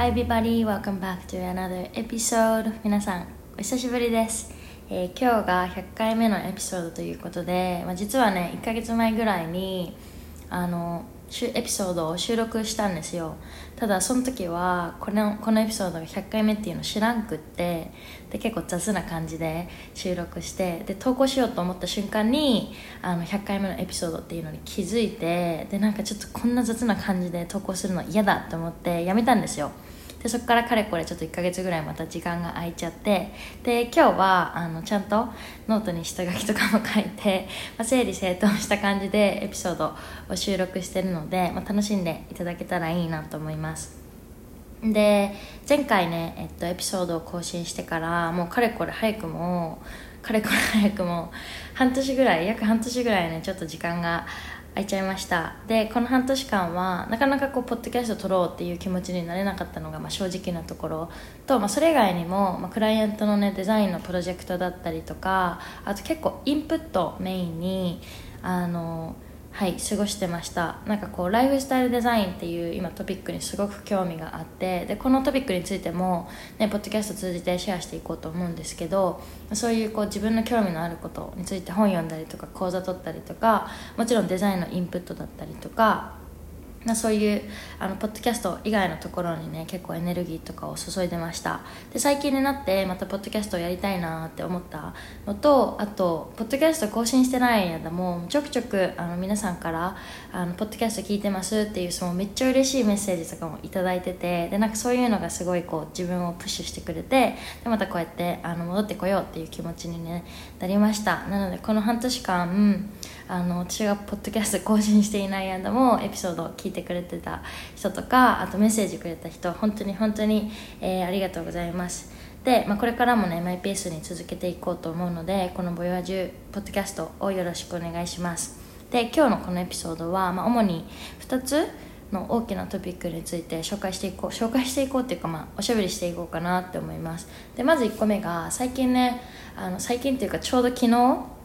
Hi everybody, welcome back to another episode. 皆さん、お久しぶりです、えー今日が100回目のエピソードということで、まあ、実はね、1ヶ月前ぐらいにあのエピソードを収録したんですよ。ただその時はこのこのエピソードが100回目っていうの知らんくってで結構雑な感じで収録してで投稿しようと思った瞬間にあの100回目のエピソードっていうのに気づいてでなんかちょっとこんな雑な感じで投稿するの嫌だと思ってやめたんですよ。でそこからかれこれちょっと1ヶ月ぐらいまた時間が空いちゃってで今日はあのちゃんとノートに下書きとかも書いて、まあ、整理整頓した感じでエピソードを収録してるので、まあ、楽しんでいただけたらいいなと思います。で前回ね、えっと、エピソードを更新してからもうかれこれ早くもかれこれ早くも半年ぐらい約半年ぐらいねちょっと時間が開いちゃいました。でこの半年間はなかなかこうポッドキャスト撮ろうっていう気持ちになれなかったのが、まあ、正直なところ。と、まあ、それ以外にも、まあ、クライアントのねデザインのプロジェクトだったりとかあと結構インプットメインにあのはい過ごしてました。なんかこうライフスタイルデザインっていう今トピックにすごく興味があってでこのトピックについても、ね、ポッドキャスト通じてシェアしていこうと思うんですけどそういうこう自分の興味のあることについて本読んだりとか講座取ったりとかもちろんデザインのインプットだったりとかまそういうあのポッドキャスト以外のところにね結構エネルギーとかを注いでました。で最近になってまたポッドキャストをやりたいなって思ったのとあとポッドキャスト更新してない間もちょくちょくあの皆さんからあの「ポッドキャスト聞いてます」っていうそのめっちゃ嬉しいメッセージとかもいただいててでなんかそういうのがすごいこう自分をプッシュしてくれてでまたこうやってあの戻ってこようっていう気持ちに、ね、なりました。なのでこの半年間あの私がポッドキャスト更新していない間もエピソードを聞いてくれてた人とかあとメッセージくれた人本当に本当に、えーありがとうございます。で、まあ、これからもねマイペースに続けていこうと思うのでこの「ボヨアジュポッドキャスト」をよろしくお願いします。で今日のこのエピソードは、まあ、主に2つの大きなトピックについて紹介していこう紹介していこうっていうか、まあ、おしゃべりしていこうかなって思います。でまず1個目が最近ねあの最近っていうかちょうど昨日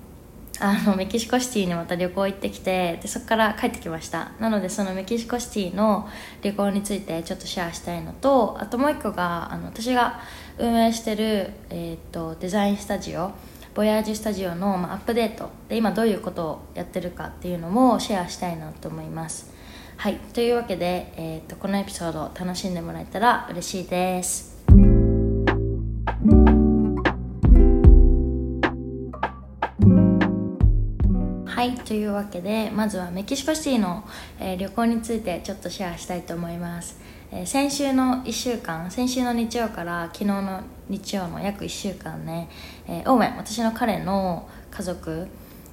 あのメキシコシティにまた旅行行ってきてでそこから帰ってきました。なのでそのメキシコシティの旅行についてちょっとシェアしたいのとあともう一個があの私が運営してる、えー、とデザインスタジオボヤージュスタジオの、まあ、アップデート。で今どういうことをやってるかっていうのもシェアしたいなと思います。はい。というわけで、えー、とこのエピソード楽しんでもらえたら嬉しいです。はいというわけでまずはメキシコシティの、えー旅行についてちょっとシェアしたいと思います、えー先週の1週間先週の日曜から昨日の日曜の約1週間ね、えーオーウェン私の彼の家族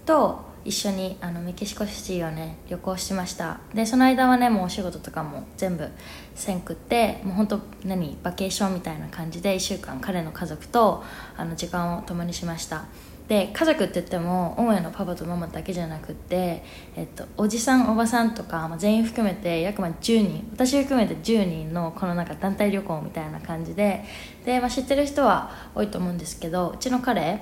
と一緒にあのメキシコシティをね旅行しました。でその間はねもうお仕事とかも全部せんくってもう本当何バケーションみたいな感じで1週間彼の家族とあの時間を共にしました。で家族って言っても母屋のパパとママだけじゃなくて、えっと、おじさんおばさんとか、まあ、全員含めて約まあ10人私含めて10人のこのなんか団体旅行みたいな感じでで、まあ、知ってる人は多いと思うんですけどうちの彼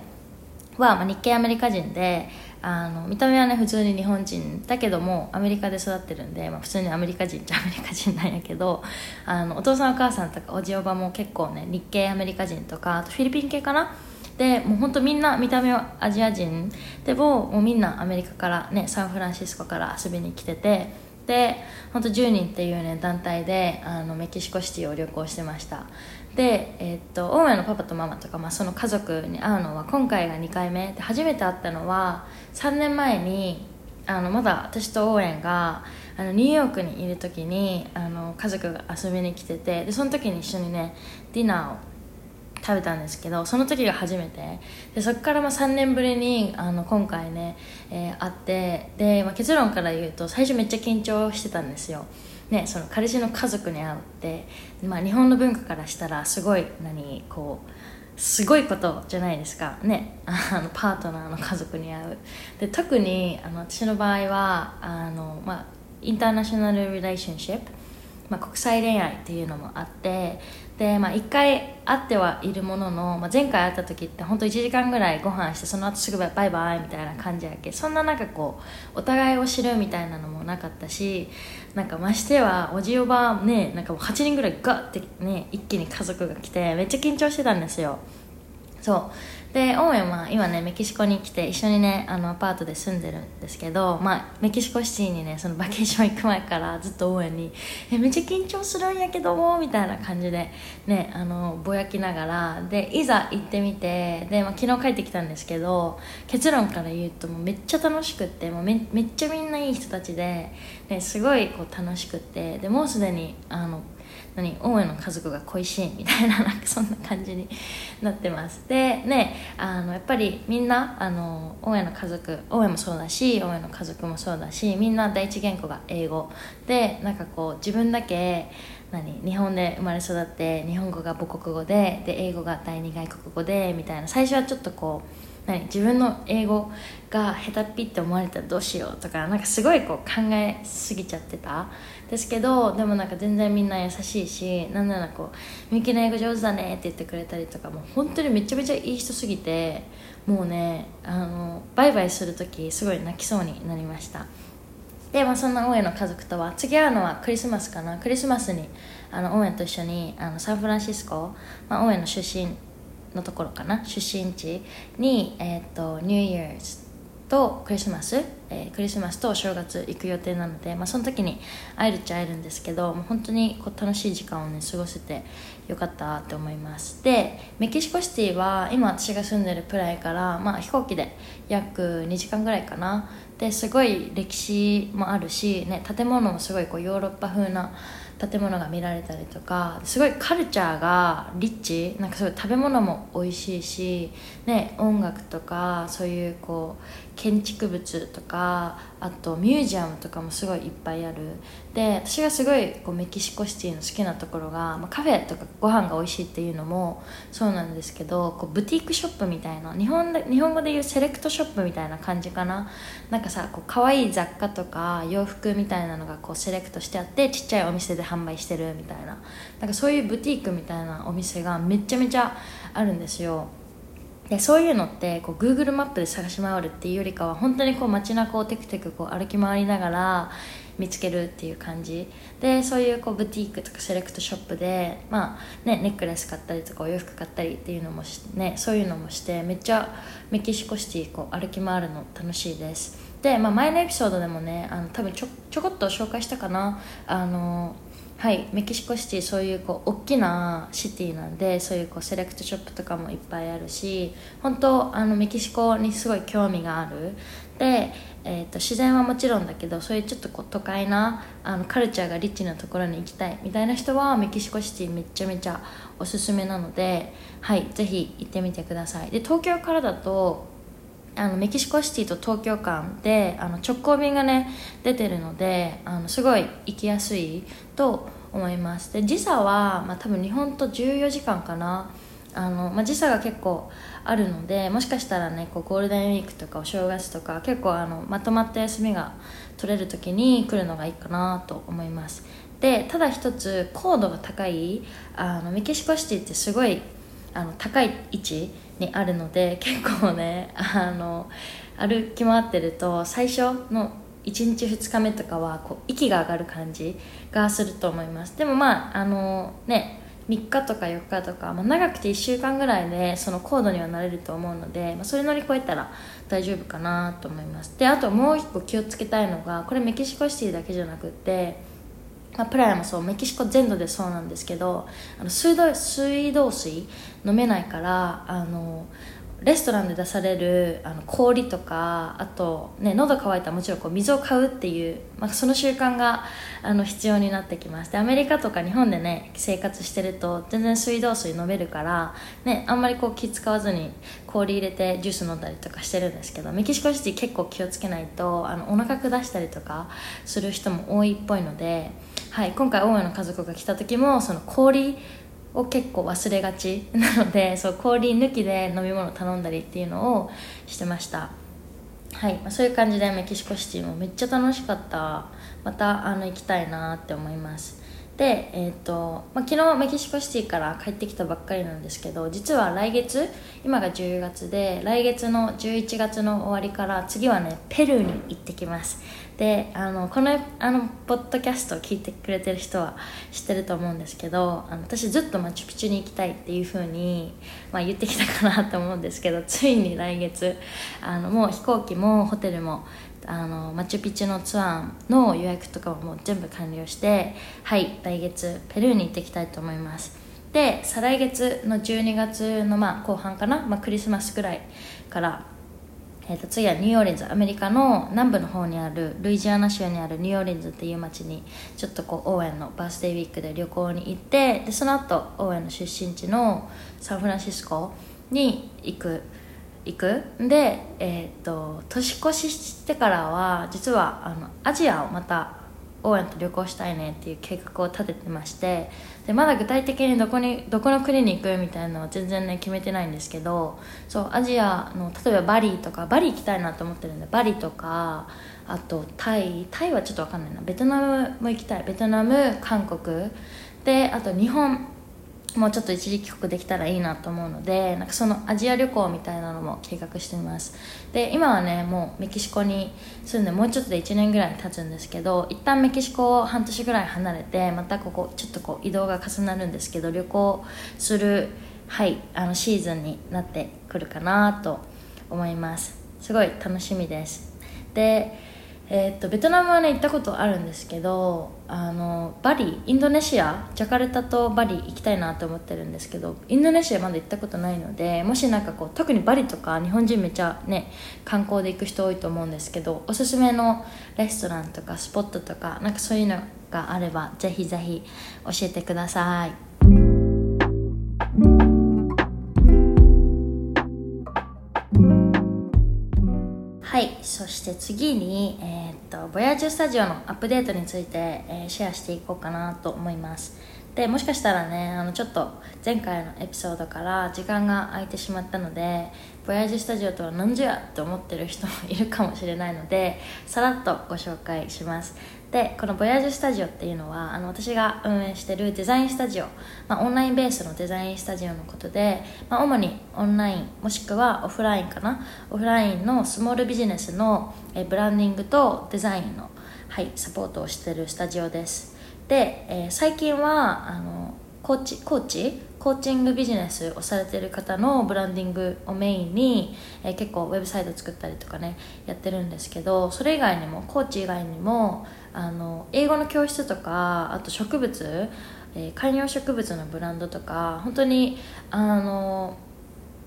は、まあ、日系アメリカ人であの見た目はね普通に日本人だけどもアメリカで育ってるんで、まあ、普通にアメリカ人っちゃアメリカ人なんやけどあのお父さんお母さんとかおじおばも結構ね日系アメリカ人とかあとフィリピン系かなでもう本当みんな見た目はアジア人。でももうみんなアメリカからねサンフランシスコから遊びに来てて。で本当10人っていうね団体であのメキシコシティを旅行してました。で、えーっと大家のパパとママとか、まあ、その家族に会うのは今回が2回目。で初めて会ったのは3年前にあのまだ私とオーエンがあのニューヨークにいる時にあの家族が遊びに来てて。でその時に一緒にねディナーを食べたんですけどその時が初めて。でそこからま3年ぶりにあの今回ね、えー会ってで、まあ、結論から言うと最初めっちゃ緊張してたんですよ。ね、その彼氏の家族に会うって、まあ、日本の文化からしたらすごい何こうすごいことじゃないですか。ねあのパートナーの家族に会う。で特にあの私の場合はあの、まあ、インターナショナル・リレーションシップまあ、国際恋愛っていうのもあってで、まあ、1回会ってはいるものの、まあ、前回会った時って本当1時間ぐらいご飯してその後すぐバイバイみたいな感じやけそんななんかこうお互いを知るみたいなのもなかったしなんかましてはおじおばねなんか8人ぐらいガッてね一気に家族が来てめっちゃ緊張してたんですよ。そう。でオーエンは今ねメキシコに来て一緒にねあのアパートで住んでるんですけど、まあ、メキシコシティにねそのバケーション行く前からずっとオーエンに「えめっちゃ緊張するんやけども」みたいな感じでねあのぼやきながらでいざ行ってみてで、まあ、昨日帰ってきたんですけど結論から言うともうめっちゃ楽しくってもうめめっちゃみんないい人たちで、ね、すごいこう楽しくってでもうすでにあの何大江の家族が恋しいみたいな なんかそんな感じになってます。でねあのやっぱりみんなあの大江の家族大江もそうだし大江の家族もそうだしみんな第一言語が英語。でなんかこう自分だけ何日本で生まれ育って日本語が母国語でで英語が第二外国語でみたいな。最初はちょっとこう何自分の英語が下手っぴって思われたらどうしようとかなんかすごいこう考えすぎちゃってた？ですけどでもなんか全然みんな優しいしなんならこう「みゆきの英語上手だね」って言ってくれたりとかもう本当にめちゃめちゃいい人すぎてもうねあのバイバイする時すごい泣きそうになりました。で、まあ、そんな大家の家族とは次会うのはクリスマスかな。クリスマスにあの大家と一緒にあのサンフランシスコ、まあ、大家の出身のところかな？出身地に、えーと、ニューイヤーズとクリスマス、えー、クリスマスとお正月行く予定なので、まあ、その時に会えるっちゃ会えるんですけどもう本当にこう楽しい時間をね過ごせてよかったって思います。でメキシコシティは今私が住んでるプライから、まあ、飛行機で約2時間ぐらいかな。ですごい歴史もあるし、ね、建物もすごいこうヨーロッパ風な建物が見られたりとかすごいカルチャーがリッチなんかすごい食べ物も美味しいし、ね、音楽とかそういうこう建築物とかあとミュージアムとかもすごいいっぱいある。で私がすごいこうメキシコシティの好きなところが、まあ、カフェとかご飯が美味しいっていうのもそうなんですけどこうブティークショップみたいな日本で日本語で言うセレクトショップみたいな感じかな。なんかさこう可愛い雑貨とか洋服みたいなのがこうセレクトしてあってちっちゃいお店で販売してるみたいな。なんかそういうブティークみたいなお店がめちゃめちゃあるんですよ。でそういうのってこう Google マップで探し回るっていうよりかは本当にこう街中をテクテクこう歩き回りながら見つけるっていう感じ。でそういうこうブティークとかセレクトショップで、まあね、ネックレス買ったりとかお洋服買ったりっていうのもね、そういうのもしてめっちゃメキシコシティこう歩き回るの楽しいです。で、まあ、前のエピソードでもねあの多分ちょちょこっと紹介したかな。あのはいメキシコシティそういうこう大きなシティなんでそういうこうセレクトショップとかもいっぱいあるし本当あのメキシコにすごい興味がある。で、えーと、自然はもちろんだけどそういうちょっとこう都会なあのカルチャーがリッチなところに行きたいみたいな人はメキシコシティめちゃめちゃおすすめなのではいぜひ行ってみてください。で東京からだとあのメキシコシティと東京間であの直行便がね出てるのであのすごい行きやすいと思いますで時差は、まあ、多分日本と14時間かな。あの、まあ、時差が結構あるのでもしかしたらねこうゴールデンウィークとかお正月とか結構あのまとまった休みが取れる時に来るのがいいかなと思います。でただ一つ高度が高いあのメキシコシティってすごいあの高い位置にあるので結構ねあの歩き回ってると最初の1日2日目とかはこう息が上がる感じがすると思います。でもまああのね3日とか4日とか、まあ、長くて1週間ぐらいでその高度にはなれると思うので、まあ、それ乗り越えたら大丈夫かなと思います。であともう一個気をつけたいのがこれメキシコシティだけじゃなくってまあ、プラヤもそうメキシコ全土でそうなんですけどあの水道水道水飲めないからあのレストランで出されるあの氷とかあと、ね、喉乾いたらもちろんこう水を買うっていう、まあ、その習慣があの必要になってきますでアメリカとか日本でね生活してると全然水道水飲めるから、ね、あんまりこう気使わずに氷入れてジュース飲んだりとかしてるんですけどメキシコシティ結構気をつけないとあのお腹下したりとかする人も多いっぽいので、はい、今回大家の家族が来た時もその氷を結構忘れがち なのでそう氷抜きで飲み物頼んだりっていうのをしてました。はい、まあ、そういう感じでメキシコシティもめっちゃ楽しかった。またあの行きたいなって思います。で、えーとまあ、昨日メキシコシティから帰ってきたばっかりなんですけど実は来月今が10月で来月の11月の終わりから次はねペルーに行ってきます。であのこのあのポッドキャストを聞いてくれてる人は知ってると思うんですけどあの私ずっとマチュピチュに行きたいっていうふうに、まあ、言ってきたかなと思うんですけど ついに来月あのもう飛行機もホテルもあのマチュピチュのツアーの予約とかはもう全部完了してはい来月ペルーに行ってきたいと思います。で再来月の12月のまあ後半かな、まあ、クリスマスぐらいから、えー、と次はニューオーリンズアメリカの南部の方にあるルイジアナ州にあるニューオーリンズっていう町にちょっとこう応援のバースデーウィークで旅行に行ってでその後オーエンの出身地のサンフランシスコに行く行く。で、えーと、年越ししてからは実はあのアジアをまた応援と旅行したいねっていう計画を立ててましてでまだ具体的にどこにどこの国に行くみたいなのは全然ね決めてないんですけどそうアジアの例えばバリーとかバリ行きたいなと思ってるんでバリとかあとタイタイはちょっと分かんないな。ベトナムも行きたい。ベトナム韓国。であと日本。もうちょっと一時帰国できたらいいなと思うのでなんかそのアジア旅行みたいなのも計画しています。で今はねもうメキシコに住んでもうちょっとで1年ぐらい経つんですけど一旦メキシコを半年ぐらい離れてまたここちょっとこう移動が重なるんですけど旅行するはいあのシーズンになってくるかなと思います。すごい楽しみです。でえー、っとベトナムはね行ったことあるんですけどあのバリインドネシアジャカルタとバリ行きたいなと思ってるんですけどインドネシアまだ行ったことないのでもしなんかこう特にバリとか日本人めっちゃね観光で行く人多いと思うんですけどおすすめのレストランとかスポットとかなんかそういうのがあればぜひぜひ教えてください。そして次に、えー、っとボヤージュスタジオのアップデートについて、えー、シェアしていこうかなと思います。でもしかしたらねあのちょっと前回のエピソードから時間が空いてしまったのでボヤージュスタジオとは何じゃって思ってる人もいるかもしれないのでさらっとご紹介します。でこのボヤージュスタジオっていうのはあの私が運営してるデザインスタジオ、まあ、オンラインベースのデザインスタジオのことで、まあ、主にオンラインもしくはオフラインかな？オフラインのスモールビジネスのえブランディングとデザインの、はい、サポートをしてるスタジオです。で、えー、最近はあのコーチコーチ？コーチングビジネスをされてる方のブランディングをメインに、えー、結構ウェブサイト作ったりとかねやってるんですけどそれ以外にもコーチ以外にもあの英語の教室とかあと植物、えー、観葉植物のブランドとか本当にあの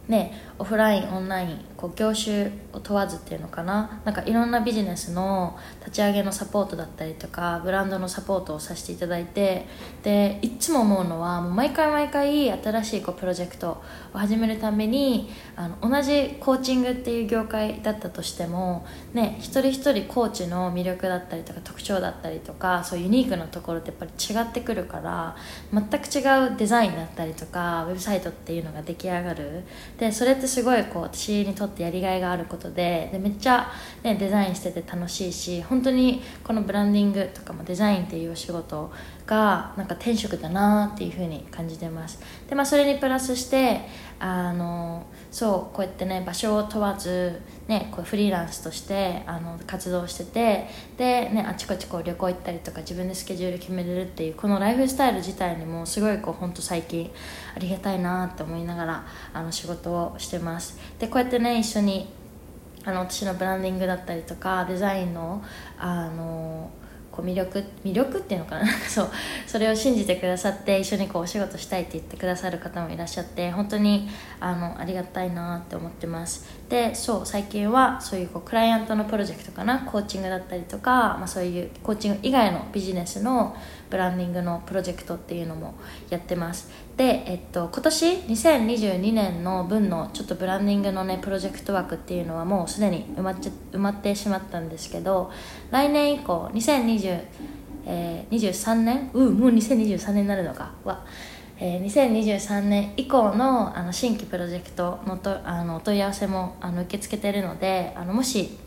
ねオフラインオンラインこう業種を問わずっていうのかな。なんかいろんなビジネスの立ち上げのサポートだったりとかブランドのサポートをさせていただいてでいつも思うのはもう毎回毎回新しいこうプロジェクトを始めるためにあの同じコーチングっていう業界だったとしても、ね、一人一人コーチの魅力だったりとか特徴だったりとかそういうユニークなところってやっぱり違ってくるから全く違うデザインだったりとかウェブサイトっていうのが出来上がる。でそれってすごいこう私にとってやりがいがあることででめっちゃ、ね、デザインしてて楽しいし本当にこのブランディングとかもデザインっていうお仕事がなんか転職だなっていうふうに感じてます。で、まあ、それにプラスしてあのそうこうやってね場所を問わず、ね、こうフリーランスとしてあの活動しててで、ね、あちこちこう旅行行ったりとか自分でスケジュール決めれるっていうこのライフスタイル自体にもすごいこう本当最近ありがたいなって思いながらあの仕事をしてます。でこうやってね一緒にあの私のブランディングだったりとかデザインのあのこう魅力魅力っていうのかな？そう。それを信じてくださって一緒にこうお仕事したいって言ってくださる方もいらっしゃって本当にあのありがたいなって思ってます。でそう最近はそういうこうクライアントのプロジェクトかな？コーチングだったりとか、まあ、そういうコーチング以外のビジネスのブランディングのプロジェクトっていうのもやってます。で、えっと、今年2022年の分のちょっとブランディングのねプロジェクト枠っていうのはもうすでに埋まっちゃ埋まってしまったんですけど来年以降2020、えー、23年？うんもう2023年になるのか。はえー、2023年以降のあの新規プロジェクトのとあのお問い合わせもあの受け付けてるのであのもし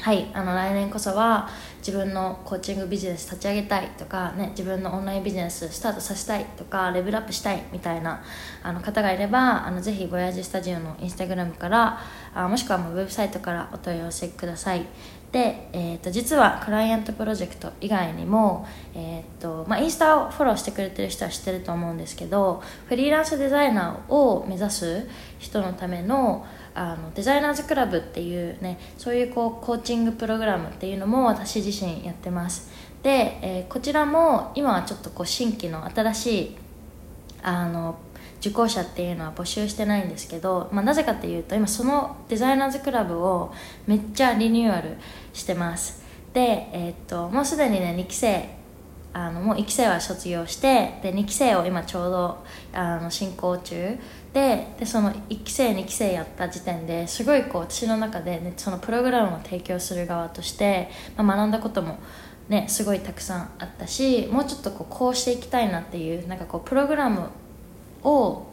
はいあの来年こそは自分のコーチングビジネス立ち上げたいとか、ね、自分のオンラインビジネススタートさせたいとかレベルアップしたいみたいなあの方がいればあのぜひボヤージスタジオのインスタグラムからあもしくはもうウェブサイトからお問い合わせください。で、えーと、実はクライアントプロジェクト以外にも、えーとまあ、インスタをフォローしてくれてる人は知ってると思うんですけどフリーランスデザイナーを目指す人のためのあのデザイナーズクラブっていうねそういうこうコーチングプログラムっていうのも私自身やってます。で、えー、こちらも今はちょっとこう新規の新しいあの受講者っていうのは募集してないんですけど、まあ、なぜかっていうと今そのデザイナーズクラブをめっちゃリニューアルしてます。で、えー、っともうすでにね2期生あのもう1期生は卒業してで2期生を今ちょうどあの進行中ででその1期生2期生やった時点ですごいこう私の中で、ね、そのプログラムを提供する側として、まあ、学んだこともねすごいたくさんあったしもうちょっとこうこうしていきたいなっていうなんかこうプログラムを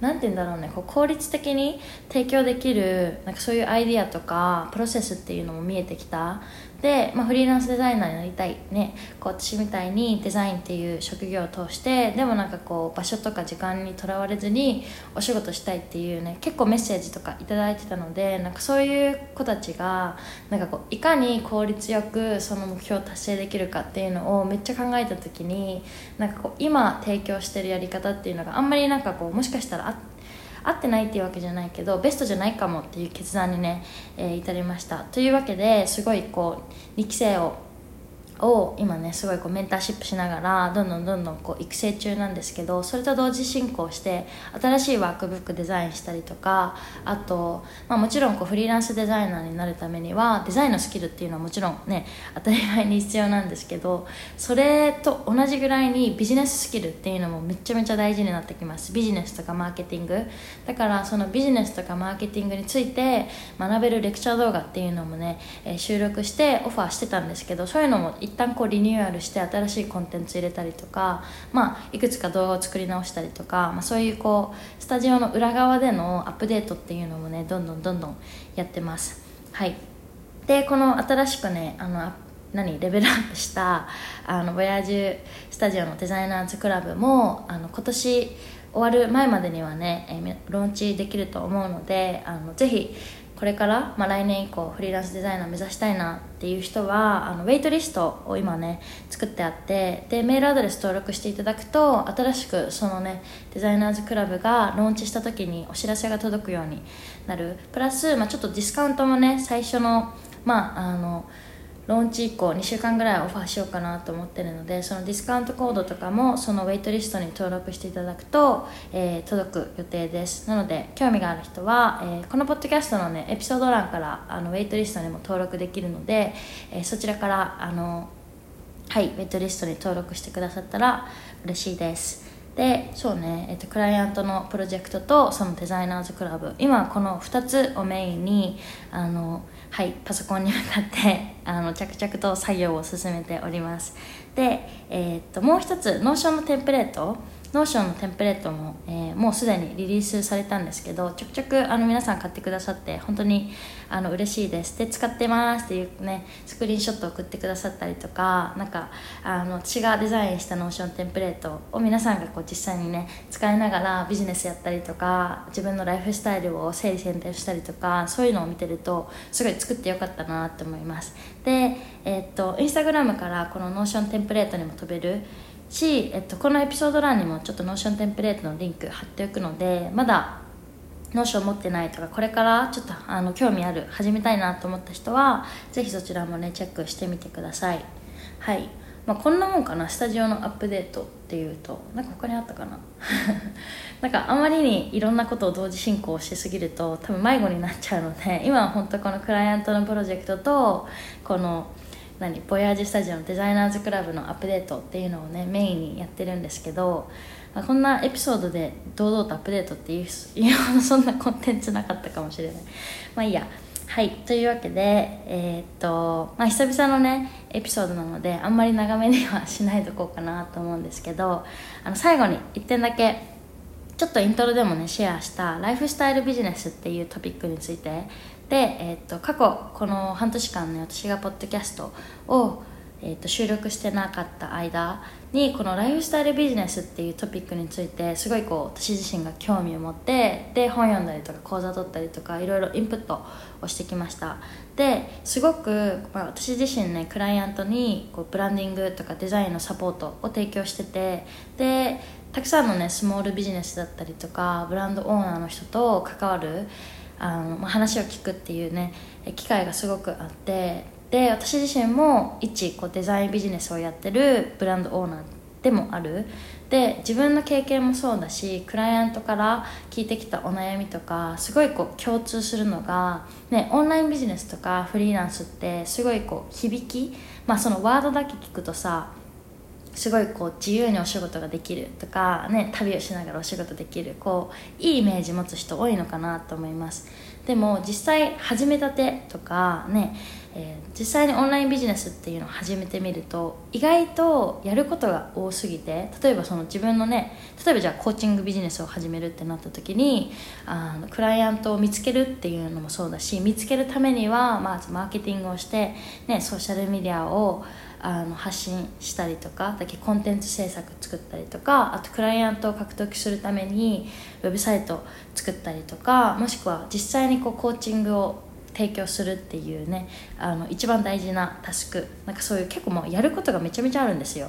何て言うんだろうねこう効率的に提供できるなんかそういうアイディアとかプロセスっていうのも見えてきた。で、まあ、フリーランスデザイナーになりたいねこう私みたいにデザインっていう職業を通してでもなんかこう場所とか時間にとらわれずにお仕事したいっていうね結構メッセージとか頂いてたのでなんかそういう子たちがなんかこういかに効率よくその目標を達成できるかっていうのをめっちゃ考えた時になんかこう今提供してるやり方っていうのがあんまりなんかこうもしかしたらあって合ってないっていうわけじゃないけどベストじゃないかもっていう決断にね、えー、至りました。というわけですごいこう2期生をを今ねすごいこうメンターシップしながらどんどんどんどんこう育成中なんですけどそれと同時進行して新しいワークブックデザインしたりとかあと、まあ、もちろんこうフリーランスデザイナーになるためにはデザインのスキルっていうのはもちろんね当たり前に必要なんですけどそれと同じぐらいにビジネススキルっていうのもめちゃめちゃ大事になってきます。ビジネスとかマーケティング。だからそのビジネスとかマーケティングについて学べるレクチャー動画っていうのもね、収録してオファーしてたんですけどそういうのも一旦こうリニューアルして新しいコンテンツ入れたりとか、まあ、いくつか動画を作り直したりとか、まあ、そういうこうスタジオの裏側でのアップデートっていうのもねどんどんどんどんやってます。はい。でこの新しくねあの何レベルアップしたあのボヤージュスタジオのデザイナーズクラブもあの今年終わる前までにはね、えローンチできると思うのであのぜひこれから、まあ、来年以降フリーランスデザイナー目指したいなっていう人はあのウェイトリストを今ね作ってあってでメールアドレス登録していただくと新しくそのねデザイナーズクラブがローンチした時にお知らせが届くようになる。プラス、まあ、ちょっとディスカウントもね最初のまああのローンチ以降2週間ぐらいオファーしようかなと思ってるのでそのディスカウントコードとかもそのウェイトリストに登録していただくと、えー、届く予定です。なので興味がある人は、えー、このポッドキャストのねエピソード欄からあのウェイトリストにも登録できるので、えー、そちらからあのはいウェイトリストに登録してくださったら嬉しいです。でそうね、えっと、クライアントのプロジェクトとそのデザイナーズクラブ。今この2つをメインにあのはいパソコンに向かって あの着々と作業を進めております。で、えー、っともう一つ Notion のテンプレート Notion のテンプレートも、えー、もうすでにリリースされたんですけどちょくちょくあの皆さん買ってくださって本当にあの嬉しいです。で使ってますっていうねスクリーンショットを送ってくださったりとかなんかあの私がデザインした Notion テンプレートを皆さんがこう実際にね使いながらビジネスやったりとか自分のライフスタイルを整理選定したりとかそういうのを見てるとすごい作ってよかったなって思います。でえー、っとインスタグラムからこの Notion テンプレートにも飛べるし、えっと、このエピソード欄にもちょっと Notion テンプレートのリンク貼っておくのでまだ Notion 持ってないとかこれからちょっとあの興味ある始めたいなと思った人はぜひそちらもねチェックしてみてください。はい、まあ、こんなもんかなスタジオのアップデートっていうと。なんか他にあったかな？なんかあまりにいろんなことを同時進行しすぎると多分迷子になっちゃうので今は本当このクライアントのプロジェクトとこの何ボヤージスタジオのデザイナーズクラブのアップデートっていうのをねメインにやってるんですけど、まあ、こんなエピソードで堂々とアップデートっていういう そんなコンテンツなかったかもしれない。まあいいや。はい。というわけでえー、っとまあ久々のねエピソードなのであんまり長めにはしないとこうかなと思うんですけどあの最後に1点だけちょっとイントロでもねシェアしたライフスタイルビジネスっていうトピックについてで、えー、と過去この半年間ね私がポッドキャストを、えー、と収録してなかった間にこのライフスタイルビジネスっていうトピックについてすごいこう私自身が興味を持ってで本読んだりとか講座取ったりとかいろいろインプットをしてきました。ですごく、まあ、私自身ねクライアントにこうブランディングとかデザインのサポートを提供しててでたくさんのねスモールビジネスだったりとかブランドオーナーの人と関わるあの、話を聞くっていうね機会がすごくあってで私自身も一こうデザインビジネスをやってるブランドオーナーでもある。で自分の経験もそうだしクライアントから聞いてきたお悩みとかすごいこう共通するのが、ね、オンラインビジネスとかフリーランスってすごいこう響き、まあ、そのワードだけ聞くとさすごいこう自由にお仕事ができるとか、ね、旅をしながらお仕事できるこういいイメージ持つ人多いのかなと思います。でも実際始めたてとかね、えー、実際にオンラインビジネスっていうのを始めてみると意外とやることが多すぎて例えばその自分のね例えばじゃあコーチングビジネスを始めるってなった時にあのクライアントを見つけるっていうのもそうだし見つけるためにはまずマーケティングをして、ね、ソーシャルメディアをあの発信したりとかだけコンテンツ制作作ったりとかあとクライアントを獲得するためにウェブサイト作ったりとかもしくは実際にこうコーチングを提供するっていうねあの一番大事なタスクなんかそういう結構もうやることがめちゃめちゃあるんですよ。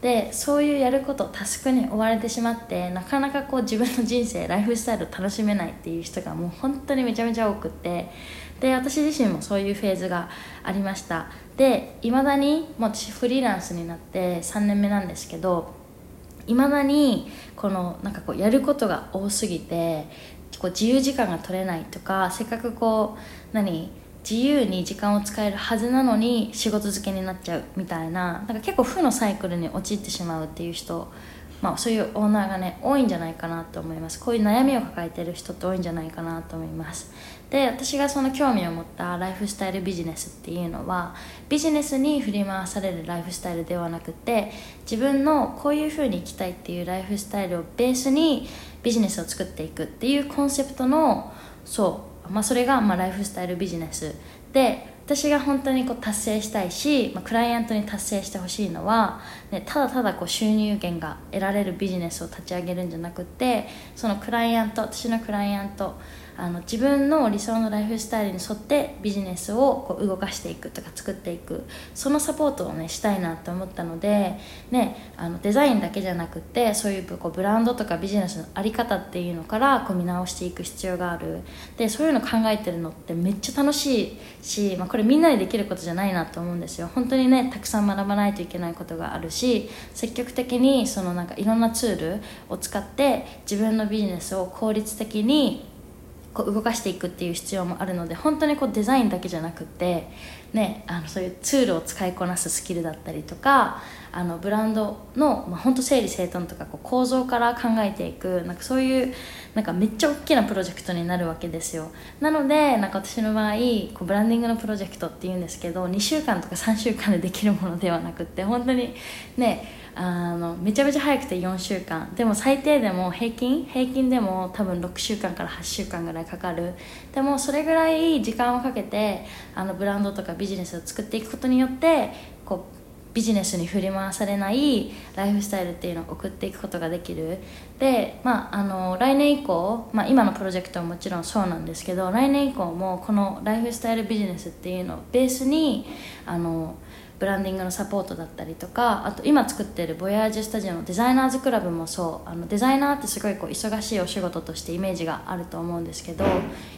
でそういうやることタスクに追われてしまってなかなかこう自分の人生ライフスタイルを楽しめないっていう人がもう本当にめちゃめちゃ多くってで私自身もそういうフェーズがありました。でいまだにもう私フリーランスになって3年目なんですけどいまだにこのなんかこうやることが多すぎてこう自由時間が取れないとかせっかくこう何自由に時間を使えるはずなのに仕事漬けになっちゃうみたいななんか結構負のサイクルに陥ってしまうっていう人まあ、そういうオーナーがね多いんじゃないかなと思います。こういう悩みを抱えてる人って多いんじゃないかなと思います。で私がその興味を持ったライフスタイルビジネスっていうのはビジネスに振り回されるライフスタイルではなくて自分のこういう風に生きたいっていうライフスタイルをベースにビジネスを作っていくっていうコンセプトのそう、まあ、それがまあライフスタイルビジネスで私が本当にこう達成したいし、まあ、クライアントに達成してほしいのは、ね、ただただこう収入源が得られるビジネスを立ち上げるんじゃなくてそのクライアント私のクライアントあの自分の理想のライフスタイルに沿ってビジネスをこう動かしていくとか作っていくそのサポートをねしたいなと思ったので、ね、あのデザインだけじゃなくてそういうこうブランドとかビジネスの在り方っていうのからこう見直していく必要がある。でそういうの考えてるのってめっちゃ楽しいし、まあ、これみんなでできることじゃないなと思うんですよ。本当にねたくさん学ばないといけないことがあるし積極的にそのなんかいろんなツールを使って自分のビジネスを効率的にこう動かしていくっていう必要もあるので本当にこうデザインだけじゃなくて、ね、あのそういうツールを使いこなすスキルだったりとかあのブランドの、まあ、本当整理整頓とかこう構造から考えていくなんかそういうなんかめっちゃ大きなプロジェクトになるわけですよ。なのでなんか私の場合こうブランディングのプロジェクトっていうんですけど2週間とか3週間でできるものではなくって本当にねあのめちゃめちゃ早くて4週間。でも最低でも平均平均でも多分6週間から8週間ぐらいかかる。でもそれぐらい時間をかけてあのブランドとかビジネスを作っていくことによってこうビジネスに振り回されないライフスタイルっていうのを送っていくことができる。で、まあ、あの来年以降、まあ、今のプロジェクトはもちろんそうなんですけど来年以降もこのライフスタイルビジネスっていうのをベースにあのブランディングのサポートだったりとかあと今作ってるボヤージュスタジオのデザイナーズクラブもそう。あのデザイナーってすごいこう忙しいお仕事としてイメージがあると思うんですけど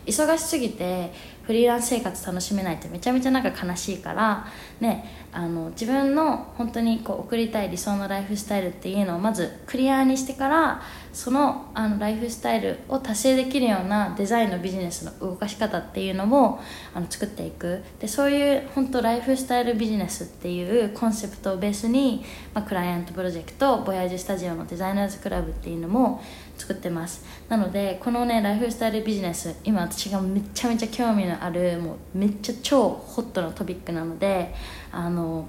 忙しすぎてフリーランス生活楽しめないってめちゃめちゃなんか悲しいからねあの自分の本当にこう送りたい理想のライフスタイルっていうのをまずクリアにしてからそのあのライフスタイルを達成できるようなデザインのビジネスの動かし方っていうのもあの作っていく。でそういう本当ライフスタイルビジネスっていうコンセプトをベースに、まあ、クライアントプロジェクトボヤージュスタジオのデザイナーズクラブっていうのも作ってます。なのでこのねライフスタイルビジネス今私がめちゃめちゃ興味のあるもうめっちゃ超ホットなトピックなのであの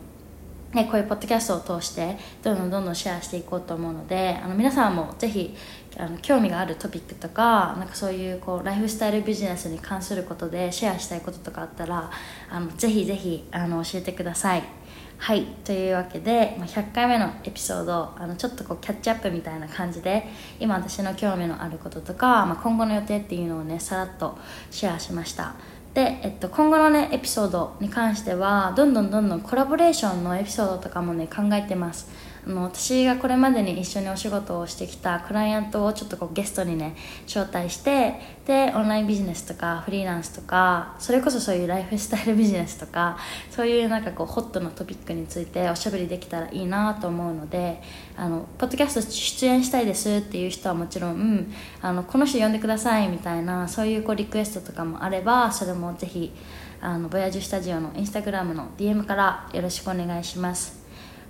ね、こういうポッドキャストを通してどんどんどんどんシェアしていこうと思うのであの皆さんもぜひあの興味があるトピックとかなんかそういうこうライフスタイルビジネスに関することでシェアしたいこととかあったらあのぜひぜひあの教えてください。はい。というわけで、まあ、100回目のエピソードあのちょっとこうキャッチアップみたいな感じで今私の興味のあることとか、まあ、今後の予定っていうのをねさらっとシェアしました。で、えっと、今後のねエピソードに関してはどんどんどんどんコラボレーションのエピソードとかもね考えてます。あの私がこれまでに一緒にお仕事をしてきたクライアントをちょっとこうゲストにね招待してでオンラインビジネスとかフリーランスとかそれこそそういうライフスタイルビジネスとかそういうなんかこうホットなトピックについておしゃべりできたらいいなと思うのであのポッドキャスト出演したいですっていう人はもちろん、あのこの人呼んでくださいみたいなそういうこうリクエストとかもあればそれもぜひあのボヤージュスタジオのインスタグラムの DM からよろしくお願いします。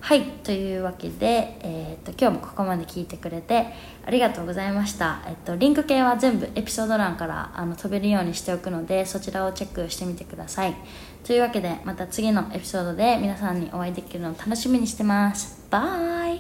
はいというわけで、えーと、今日もここまで聞いてくれてありがとうございました、えっと、リンク系は全部エピソード欄からあの飛べるようにしておくのでそちらをチェックしてみてください。というわけでまた次のエピソードで皆さんにお会いできるのを楽しみにしてます。バイ。